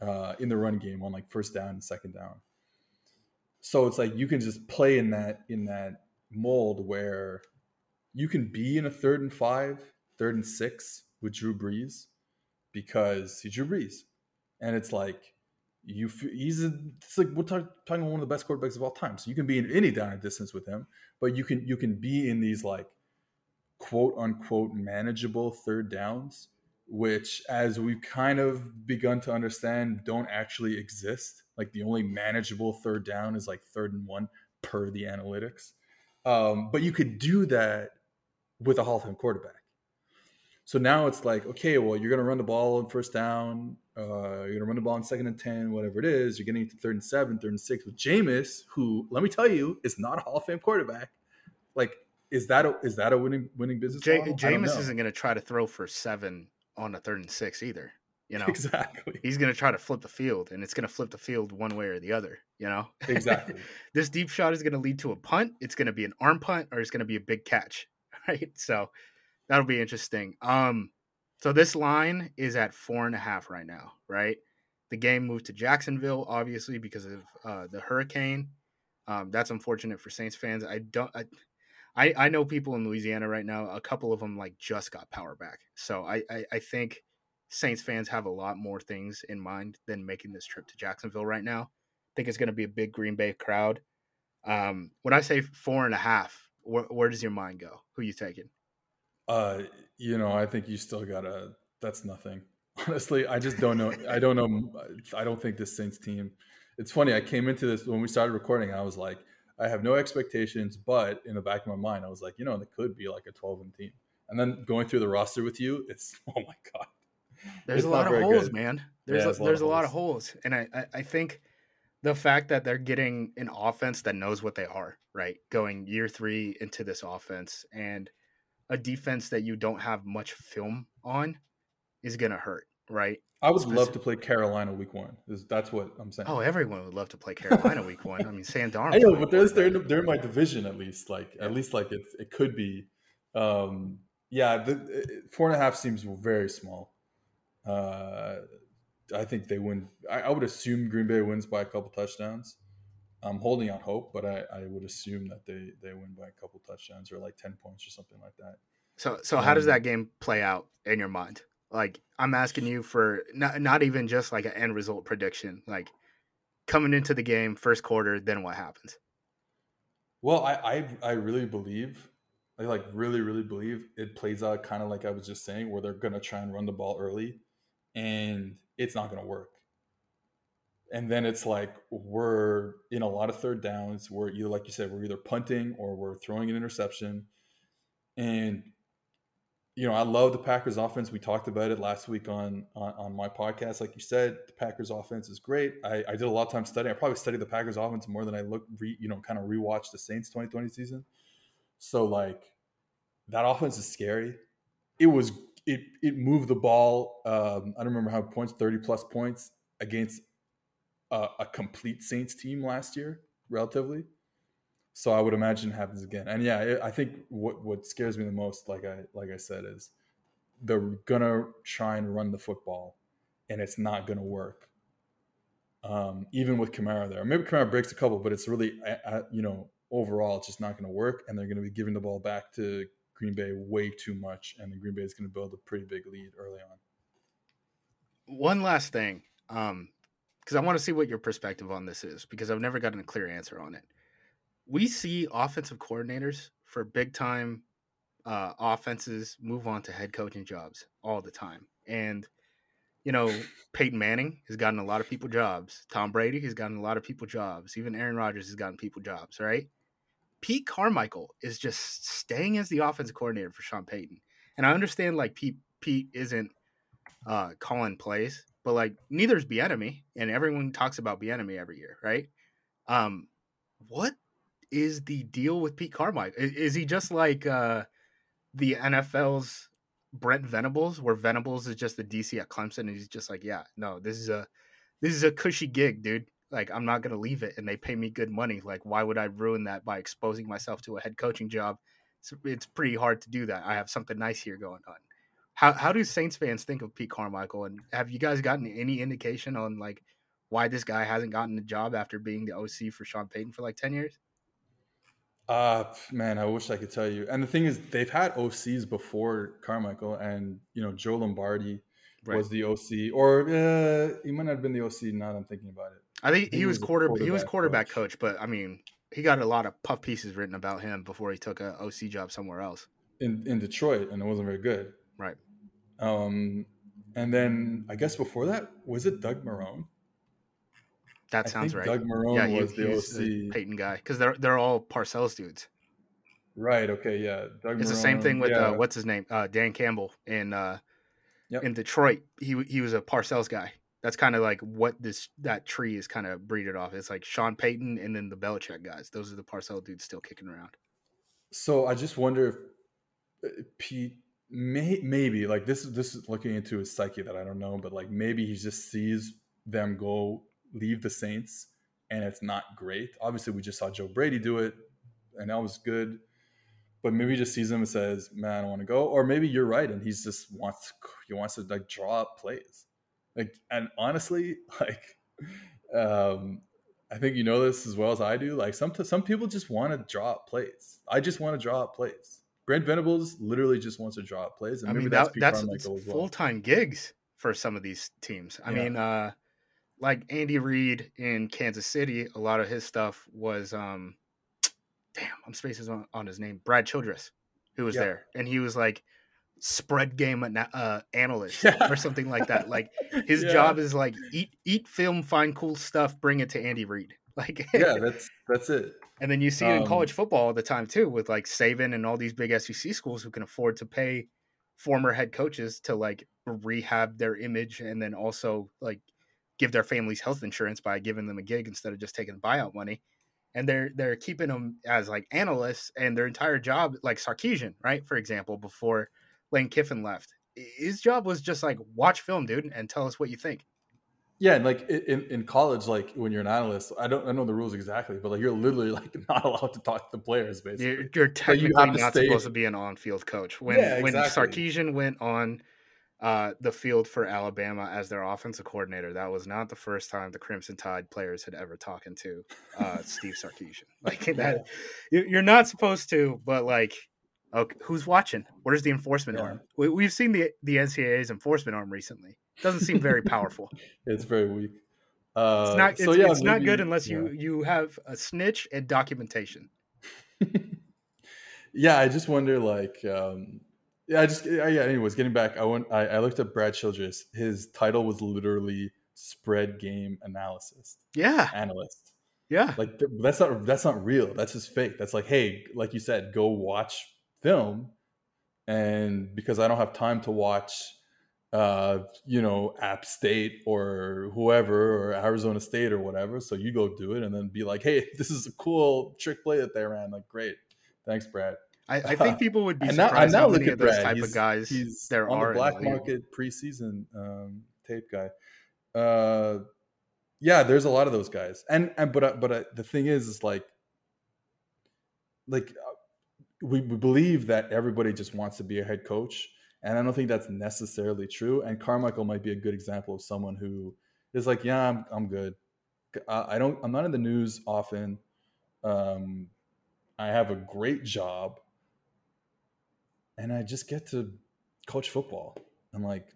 uh, in the run game on like first down and second down. So it's like you can just play in that in that mold where you can be in a third and five, third and six with Drew Brees because he's Drew Brees, and it's like you he's a, it's like we're talking, talking about one of the best quarterbacks of all time. So you can be in any down and distance with him, but you can you can be in these like quote unquote manageable third downs, which, as we've kind of begun to understand, don't actually exist. Like the only manageable third down is like third and one per the analytics. Um, but you could do that with a Hall of Fame quarterback. So now it's like, okay, well, you're going to run the ball on first down. Uh, you're going to run the ball on second and 10, whatever it is. You're getting to third and seven, third and six with Jameis, who, let me tell you, is not a Hall of Fame quarterback. Like, is that a, is that a winning winning business J- Jameis isn't going to try to throw for seven on a third and six either. You know, exactly. He's going to try to flip the field, and it's going to flip the field one way or the other. You know, exactly. this deep shot is going to lead to a punt. It's going to be an arm punt, or it's going to be a big catch. Right. So that'll be interesting. Um, so this line is at four and a half right now. Right. The game moved to Jacksonville, obviously because of uh, the hurricane. Um, that's unfortunate for Saints fans. I don't. I, I, I know people in Louisiana right now. A couple of them like just got power back. So I, I, I think Saints fans have a lot more things in mind than making this trip to Jacksonville right now. I think it's going to be a big Green Bay crowd. Um, when I say four and a half, where, where does your mind go? Who you taking? Uh, you know, I think you still gotta. That's nothing. Honestly, I just don't know. I don't know. I don't think this Saints team. It's funny. I came into this when we started recording. I was like, I have no expectations, but in the back of my mind, I was like, you know, it could be like a 12 and team. And then going through the roster with you, it's oh my god. There's It's a lot of holes, good. man. There's Yeah, a, it's a lot there's of a lot of holes, and I, I I think the fact that they're getting an offense that knows what they are, right, going year three into this offense, and a defense that you don't have much film on, is gonna hurt, right? I would love to play Carolina week one. Is that's what I'm saying. Oh, everyone would love to play Carolina week one. I mean, Sam Darnold. I know, but there's they're in, they're in my division at least. Like at least like it it could be. Um, yeah, the, it- four and a half seems very small. Uh, I think they win. I, I would assume Green Bay wins by a couple touchdowns. I'm holding out hope, but I, I would assume that they they win by a couple touchdowns or like ten points or something like that. So, so how does Um, that game play out in your mind? Like, I'm asking you for not not even just like an end result prediction. Like, coming into the game, first quarter, then what happens? Well, I, I I really believe, I like really really believe it plays out kind of like I was just saying, where they're gonna try and run the ball early, and it's not gonna work. And then it's like we're in a lot of third downs. We're either like you said, we're either punting or we're throwing an interception. And you know, I love the Packers offense. We talked about it last week on on, on my podcast. Like you said, the Packers offense is great. I, I did a lot of time studying. I probably studied the Packers offense more than I look, re, you know, kind of rewatched the Saints 2020 season. So like that offense is scary. It was it it moved the ball. Um, I don't remember how points, 30 plus points against a, a complete Saints team last year, relatively. So I would imagine it happens again. And yeah, it, I think what what scares me the most, like I like I said, is they're gonna try and run the football, and it's not gonna work. Um, even with Kamara there, maybe Kamara breaks a couple, but it's really, uh, uh, you know, overall, it's just not going to work, and they're going to be giving the ball back to Green Bay way too much, and then Green Bay is going to build a pretty big lead early on. One last thing, um, because I want to see what your perspective on this is, because I've never gotten a clear answer on it. We see offensive coordinators for big time uh, offenses move on to head coaching jobs all the time, and you know, Peyton Manning has gotten a lot of people jobs. Tom Brady has gotten a lot of people jobs. Even Aaron Rodgers has gotten people jobs, right? Pete Carmichael is just staying as the offensive coordinator for Sean Payton. And I understand like Pete Pete isn't uh calling plays, but like neither is Bieniemy, and everyone talks about Bieniemy every year, right? Um what is the deal with Pete Carmichael? Is, is he just like uh the NFL's Brent Venables, where Venables is just the DC at Clemson, and he's just like, yeah, no, this is a this is a cushy gig, dude. Like, I'm not gonna leave it, and they pay me good money. Like, why would I ruin that by exposing myself to a head coaching job? It's, it's pretty hard to do that. I have something nice here going on. How how do Saints fans think of Pete Carmichael, and have you guys gotten any indication on like why this guy hasn't gotten a job after being the OC for Sean Payton for like ten years? Uh man, I wish I could tell you. And the thing is, they've had OCs before Carmichael, and you know Joe Lombardi was the OC, or uh, he might not have been the OC. Now that I'm thinking about it. I think He he was was quarter he was quarterback coach. coach. but I mean, he got a lot of puff pieces written about him before he took a OC job somewhere else. in in Detroit, and it wasn't very good. Right. Um, and then I guess before that was it Doug Marrone. That I sounds think right. Doug Marrone yeah, he, was the he's the OC. Peyton guy because they're they're all Parcells dudes. Right. Okay. Yeah. Doug It's the same thing with yeah. uh, what's his name, uh, Dan Campbell in uh, Yep. in Detroit. He he was a Parcells guy. That's kind of like what this that tree is kind of breeded off. It's like Sean Payton and then the Belichick guys. Those are the Parcell dudes still kicking around. So I just wonder if uh, Pete may, maybe like this is this is looking into his psyche that I don't know, but like maybe he just sees them go leave the Saints and it's not great. Obviously, we just saw Joe Brady do it, and that was good. But maybe he just sees them and says, "Man, I want to go." Or maybe you're right, and he's just wants he wants to like draw up plays. Like, and honestly, like, um, I think you know this as well as I do. Like, some some people just want to draw up plays. I just want to draw up plays. Brent Venables literally just wants to draw up plays, and I mean, that's that, that's well. full time gigs for some of these teams. I Yeah. mean, uh, like Andy Reid in Kansas City, a lot of his stuff was, um, damn, I'm spacing on, on his name, Brad Childress, who was Yeah. there, and he was like spread game uh, analyst or something like that. Like his Yeah. job is like eat eat film, find cool stuff, bring it to Andy Reid. Like yeah, that's that's it. and then you see it in Um, college football all the time too, with like Saban and all these big SEC schools who can afford to pay former head coaches to like rehab their image and then also like give their families health insurance by giving them a gig instead of just taking buyout money. And they're they're keeping them as like analysts and their entire job, like Sarkisian, right? For example, before Lane Kiffin left, his job was just like watch film, dude, and tell us what you think. Yeah, and like in, in college, like when you're an analyst, I don't I know the rules exactly, but like you're literally like not allowed to talk to the players, basically. You're, you're you technically to not stay- supposed to be an on-field coach. When Yeah, when. Sarkisian went on uh, the field for Alabama as their offensive coordinator, that was not the first time the Crimson Tide players had ever talking to uh, Steve Sarkisian. Like that, you- you're not supposed to. But like, okay, who's watching? Where's the enforcement Yeah. arm? We, we've seen the the NCAA's enforcement arm recently. Doesn't seem very powerful. It's very weak. Uh, It's not. It's, so yeah, it's not good unless yeah. you you have a snitch and documentation. yeah, I just wonder, like, um, yeah, I just yeah. yeah, Anyways, getting back, I went. I, I looked at Brad Childress. His title was literally spread game analysis Yeah, analyst. yeah. Like th- that's not that's not real. That's just fake. That's like, hey, like you said, go watch film, and because I don't have time to watch, uh, you know, App State or whoever or Arizona State or whatever, so you go do it, and then be like, hey, this is a cool trick play that they ran. Like, great, thanks, Brad. I, I think people would be And now, and surprised now how many of those Brad. type he's, of guys he's there on are. the black market preseason um, tape guy. Uh, yeah, there's a lot of those guys, and and but uh, but uh, the thing is, is like, like uh, we, we believe that everybody just wants to be a head coach, and I don't think that's necessarily true. And Carmichael might be a good example of someone who is like, yeah, I'm I'm good. I I don't. I'm not in the news often. Um, I have a great job, and I just get to coach football and like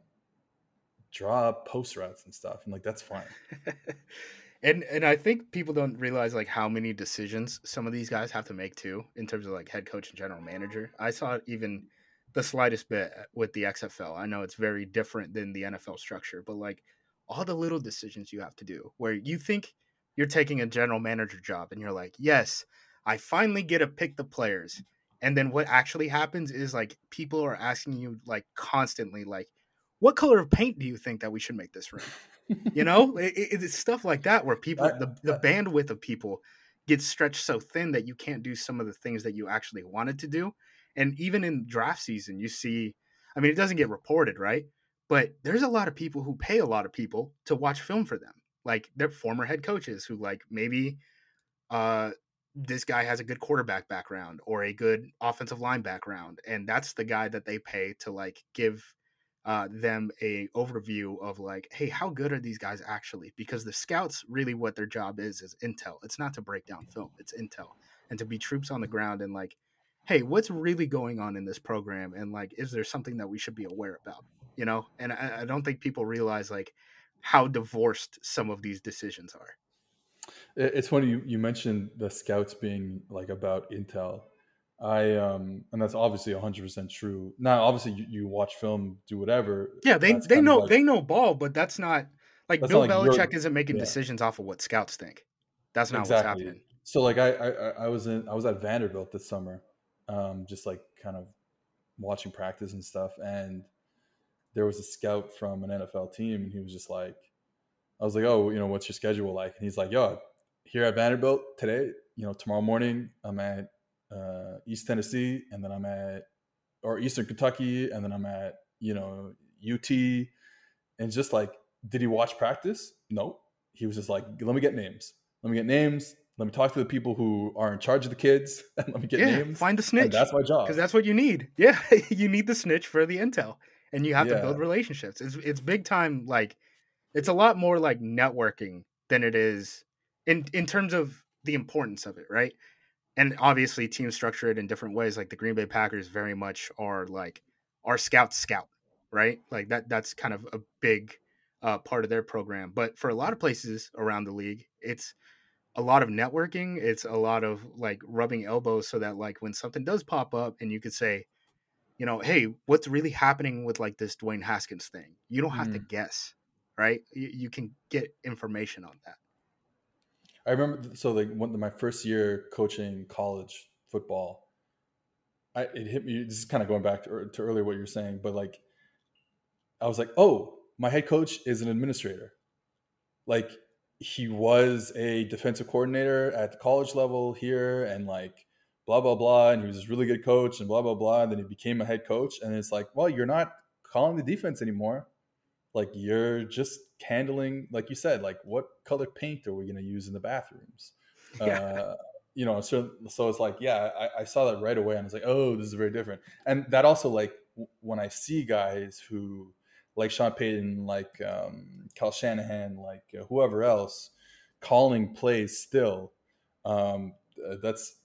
draw post routes and stuff. And like that's fine. and and I think people don't realize like how many decisions some of these guys have to make too in terms of like head coach and general manager. I saw even the slightest bit uh, with the XFL. I know it's very different than the NFL structure, but like all the little decisions you have to do where you think you're taking a general manager job and you're like, "Yes, I finally get to pick the players." And then what actually happens is like people are asking you like constantly like, "What color of paint do you think that we should make this room?" you know it, it- it's stuff like that where people I- the, the I- bandwidth of people gets stretched so thin that you can't do some of the things that you actually wanted to do. And even in draft season you see i mean it doesn't get reported right? But there's a lot of people who pay a lot of people to watch film for them. Like they're former head coaches who like maybe uh this guy has a good quarterback background or a good offensive line background and that's the guy that they pay to like give uh, them a overview of like, hey, how good are these guys actually? Because the scouts really what their job is is intel. It's not to break down film. It's intel and to be troops on the ground and like, hey, what's really going on in this program? And like, is there something that we should be aware about? You know, and I, I don't think people realize like how divorced some of these decisions are. It's funny you, you mentioned the scouts being like about intel. I um, and that's obviously 100 percent true. Now, obviously, you, you, watch film, do whatever. Yeah, they they know like, they know ball, but that's not like that's Bill not like Belichick isn't making yeah. decisions off of what scouts think. That's not exactly. what's happening. So, like, I, I I was in I was at Vanderbilt this summer, um, just like kind of watching practice and stuff, and there was a scout from an NFL team, and he was just like, I was like, oh, you know, what's your schedule like? And he's like, yo, here at Vanderbilt today, you know, tomorrow morning I'm at uh, East Tennessee, and then I'm at or Eastern Kentucky, and then I'm at you know UT, and just like, did he watch practice? No, he was just like, let me get names, let me get names, let me talk to the people who are in charge of the kids, and let me get yeah, names. Find the snitch. that's my job because that's what you need. Yeah, you need the snitch for the intel, and you have yeah. to build relationships. It's it's big time. Like, it's a lot more like networking than it is in in terms of the importance of it, right? And obviously teams structure it in different ways. Like the Green Bay Packers very much are like our scout scout, right? Like that that's kind of a big uh, part of their program. But for a lot of places around the league, it's a lot of networking. It's a lot of like rubbing elbows so that like when something does pop up and you could say, you know, hey, what's really happening with like this Dwayne Haskins thing? You don't have mm. to guess, right? You, you can get information on that. I remember so like my first year coaching college football, I it hit me. This is kind of going back to, to earlier what you're saying, but like I was like, oh, my head coach is an administrator. Like he was a defensive coordinator at the college level here, and like blah blah blah, and he was this really good coach, and blah blah blah. And then he became a head coach, and it's like, well, you're not calling the defense anymore like you're just handling like you said like what color paint are we going to use in the bathrooms yeah. uh, you know so so it's like yeah I, I, saw that right away and i was like oh this is very different and that also like when i see guys who like sean payton like um Kyle shanahan like uh, whoever else calling plays still um that's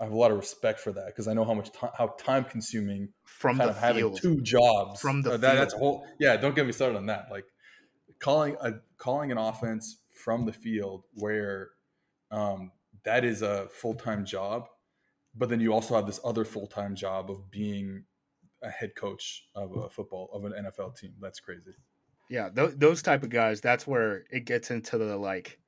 I have a lot of respect for that because I know how much time, how time consuming from kind the of having two jobs from the uh, that, that's whole yeah. Don't get me started on that. Like calling a calling an offense from the field where um, that is a full time job, but then you also have this other full time job of being a head coach of a football of an NFL team. That's crazy. Yeah, th- those type of guys. That's where it gets into the like,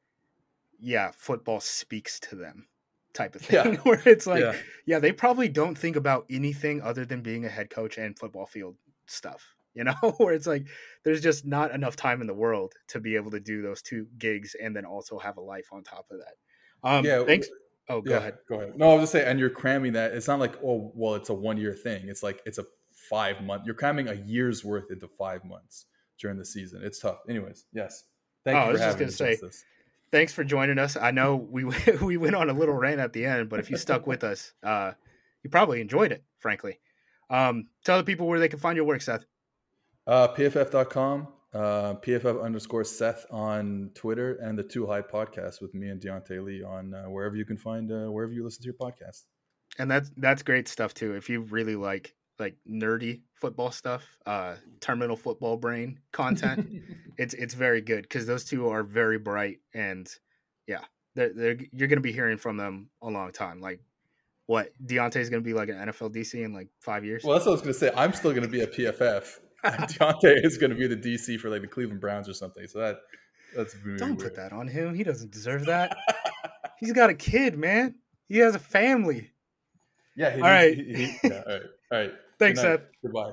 yeah, football speaks to them type of thing yeah. where it's like yeah. yeah. they probably don't think about anything other than being a head coach and football field stuff you know where it's like there's just not enough time in the world to be able to do those two gigs and then also have a life on top of that um yeah thanks oh go yeah, ahead go ahead no i was just saying and you're cramming that it's not like oh well it's a one year thing it's like it's a five month you're cramming a year's worth into five months during the season it's tough anyways yes thank oh, you I was just gonna say, thanks for joining us. I know we we went on a little rant at the end, but if you stuck with us, uh, you probably enjoyed it. Frankly, um, tell the people where they can find your work, Seth. Uh, PFF.com, uh, PFF underscore Seth on Twitter, and the Too High podcast with me and Diante Lee on uh, wherever you can find uh, wherever you listen to your podcast. And that's that's great stuff too. If you really like like nerdy football stuff, uh, terminal football brain content. it's it's very good because those two are very bright and yeah, they're, they're you're gonna be hearing from them a long time. Like what Diante's gonna be like an NFL DC in like five years. Well, that's what I was gonna say. I'm still gonna be a PFF. Diante is gonna be the DC for like the Cleveland Browns or something. So that that's don't weird. put that on him. He doesn't deserve that. He's got a kid, man. He has a family. Yeah. He, all right. He, he, yeah. All right. All right. Thanks, Seth. Goodbye.